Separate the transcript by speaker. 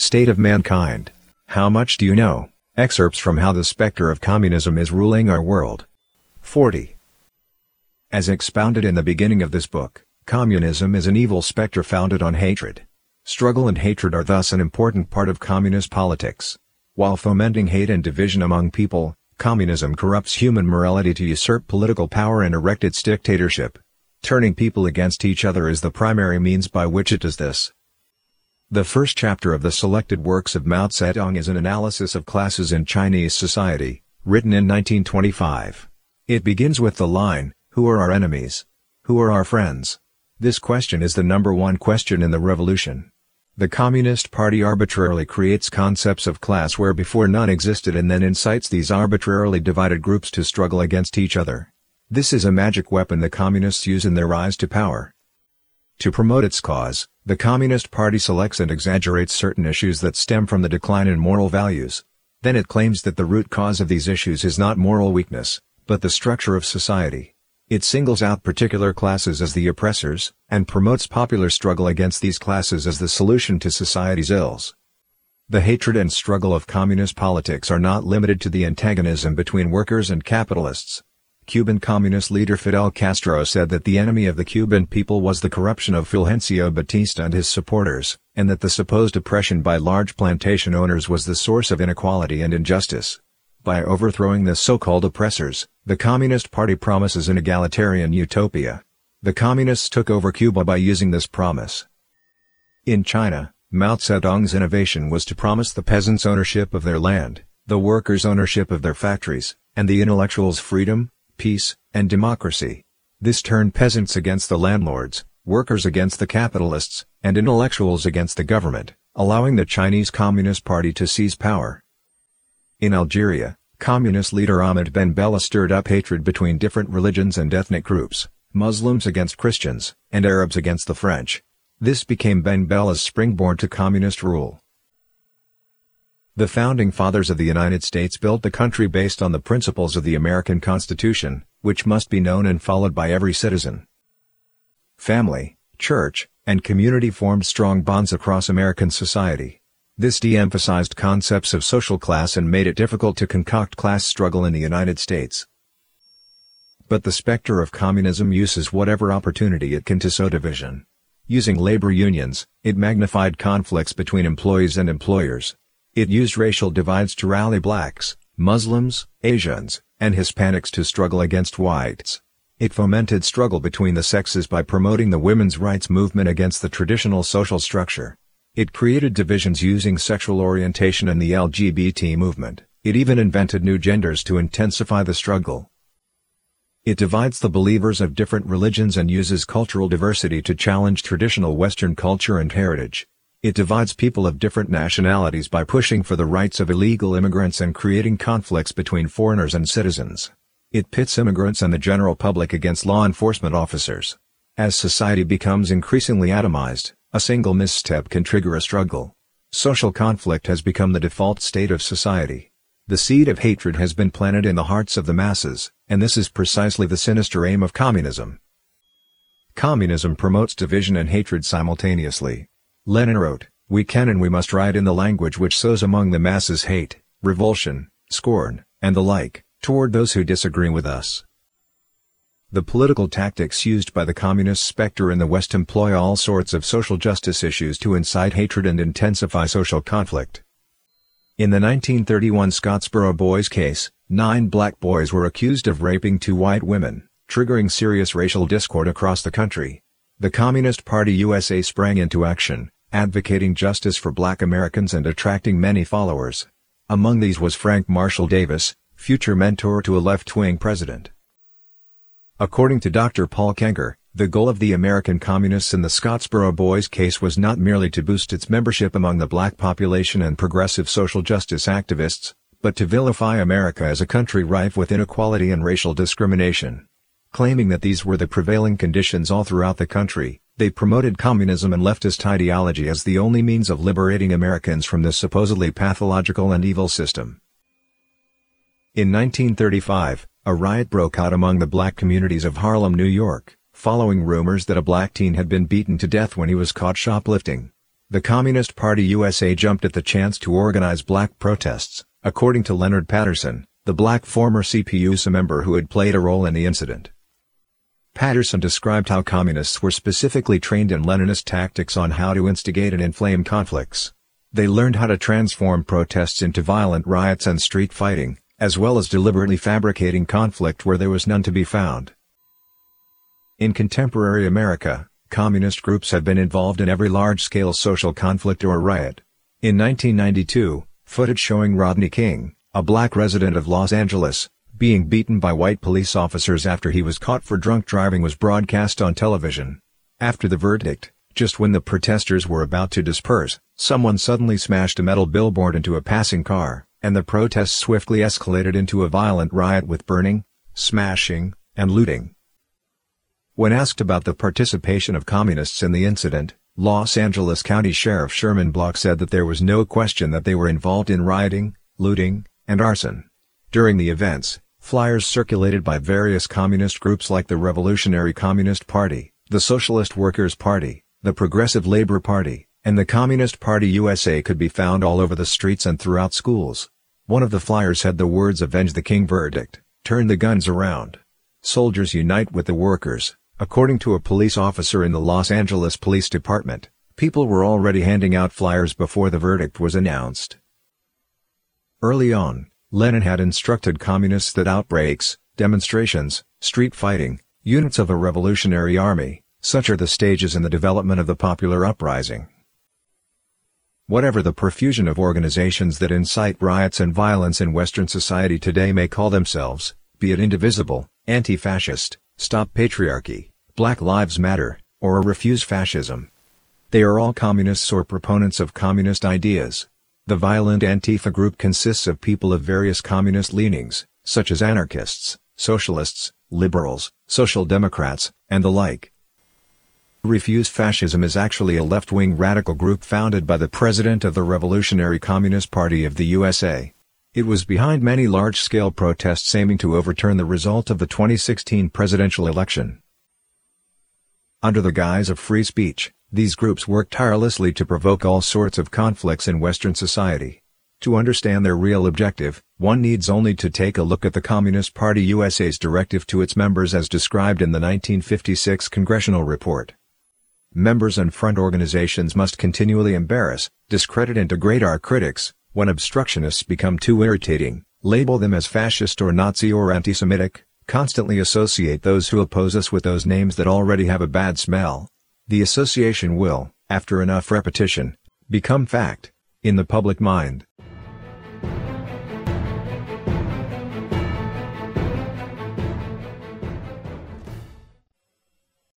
Speaker 1: State of Mankind. How much do you know? Excerpts from How the Spectre of Communism is Ruling Our World. 40. As expounded in the beginning of this book, communism is an evil spectre founded on hatred. Struggle and hatred are thus an important part of communist politics. While fomenting hate and division among people, communism corrupts human morality to usurp political power and erect its dictatorship. Turning people against each other is the primary means by which it does this. The first chapter of the selected works of Mao Zedong is an analysis of classes in Chinese society, written in 1925. It begins with the line, Who are our enemies? Who are our friends? This question is the number one question in the revolution. The Communist Party arbitrarily creates concepts of class where before none existed and then incites these arbitrarily divided groups to struggle against each other. This is a magic weapon the Communists use in their rise to power. To promote its cause, the Communist Party selects and exaggerates certain issues that stem from the decline in moral values. Then it claims that the root cause of these issues is not moral weakness, but the structure of society. It singles out particular classes as the oppressors, and promotes popular struggle against these classes as the solution to society's ills. The hatred and struggle of communist politics are not limited to the antagonism between workers and capitalists. Cuban communist leader Fidel Castro said that the enemy of the Cuban people was the corruption of Fulgencio Batista and his supporters, and that the supposed oppression by large plantation owners was the source of inequality and injustice. By overthrowing the so-called oppressors, the Communist Party promises an egalitarian utopia. The Communists took over Cuba by using this promise. In China, Mao Zedong's innovation was to promise the peasants ownership of their land, the workers ownership of their factories, and the intellectuals freedom, peace, and democracy. This turned peasants against the landlords, workers against the capitalists, and intellectuals against the government, allowing the Chinese Communist Party to seize power. In Algeria, communist leader Ahmed Ben Bella stirred up hatred between different religions and ethnic groups, Muslims against Christians, and Arabs against the French. This became Ben Bella's springboard to communist rule. The Founding Fathers of the United States built the country based on the principles of the American Constitution, which must be known and followed by every citizen. Family, church, and community formed strong bonds across American society. This de-emphasized concepts of social class and made it difficult to concoct class struggle in the United States. But the specter of communism uses whatever opportunity it can to sow division. Using labor unions, it magnified conflicts between employees and employers, it used racial divides to rally blacks, Muslims, Asians, and Hispanics to struggle against whites. It fomented struggle between the sexes by promoting the women's rights movement against the traditional social structure. It created divisions using sexual orientation and the LGBT movement. It even invented new genders to intensify the struggle. It divides the believers of different religions and uses cultural diversity to challenge traditional Western culture and heritage. It divides people of different nationalities by pushing for the rights of illegal immigrants and creating conflicts between foreigners and citizens. It pits immigrants and the general public against law enforcement officers. As society becomes increasingly atomized, a single misstep can trigger a struggle. Social conflict has become the default state of society. The seed of hatred has been planted in the hearts of the masses, and this is precisely the sinister aim of communism. Communism promotes division and hatred simultaneously. Lenin wrote, We can and we must write in the language which sows among the masses hate, revulsion, scorn, and the like, toward those who disagree with us. The political tactics used by the communist spectre in the West employ all sorts of social justice issues to incite hatred and intensify social conflict. In the 1931 Scottsboro Boys case, nine black boys were accused of raping two white women, triggering serious racial discord across the country. The Communist Party USA sprang into action, advocating justice for black Americans and attracting many followers. Among these was Frank Marshall Davis, future mentor to a left-wing president. According to Dr. Paul Kengor, the goal of the American Communists in the Scottsboro Boys case was not merely to boost its membership among the black population and progressive social justice activists, but to vilify America as a country rife with inequality and racial discrimination. Claiming that these were the prevailing conditions all throughout the country, they promoted communism and leftist ideology as the only means of liberating Americans from this supposedly pathological and evil system. In 1935, a riot broke out among the black communities of Harlem, New York, following rumors that a black teen had been beaten to death when he was caught shoplifting. the Communist Party USA jumped at the chance to organize black protests, according to Leonard Patterson, the black former CPUSA member who had played a role in the incident. Patterson described how communists were specifically trained in Leninist tactics on how to instigate and inflame conflicts. They learned how to transform protests into violent riots and street fighting, as well as deliberately fabricating conflict where there was none to be found. In contemporary America, communist groups have been involved in every large-scale social conflict or riot. In 1992, footage showing Rodney King, a black resident of Los Angeles, being beaten by white police officers after he was caught for drunk driving was broadcast on television. After the verdict, just when the protesters were about to disperse, someone suddenly smashed a metal billboard into a passing car, and the protests swiftly escalated into a violent riot with burning, smashing, and looting. When asked about the participation of communists in the incident, Los Angeles County Sheriff Sherman Block said that there was no question that they were involved in rioting, looting, and arson. During the events, Flyers circulated by various communist groups like the Revolutionary Communist Party, the Socialist Workers' Party, the Progressive Labor Party, and the Communist Party USA could be found all over the streets and throughout schools. One of the flyers had the words Avenge the King verdict, turn the guns around. Soldiers unite with the workers, according to a police officer in the Los Angeles Police Department. People were already handing out flyers before the verdict was announced. Early on, Lenin had instructed communists that outbreaks, demonstrations, street fighting, units of a revolutionary army, such are the stages in the development of the popular uprising. Whatever the profusion of organizations that incite riots and violence in Western society today may call themselves, be it indivisible, anti-fascist, stop patriarchy, Black Lives Matter, or refuse fascism. They are all communists or proponents of communist ideas. The violent Antifa group consists of people of various communist leanings, such as anarchists, socialists, liberals, social democrats, and the like. Refuse Fascism is actually a left-wing radical group founded by the president of the Revolutionary Communist Party of the USA. It was behind many large-scale protests aiming to overturn the result of the 2016 presidential election. Under the guise of free speech, these groups work tirelessly to provoke all sorts of conflicts in Western society. To understand their real objective, one needs only to take a look at the Communist Party USA's directive to its members as described in the 1956 Congressional Report. Members and front organizations must continually embarrass, discredit and degrade our critics, when obstructionists become too irritating, label them as fascist or Nazi or anti-Semitic, constantly associate those who oppose us with those names that already have a bad smell, the association will, after enough repetition, become fact, in the public mind.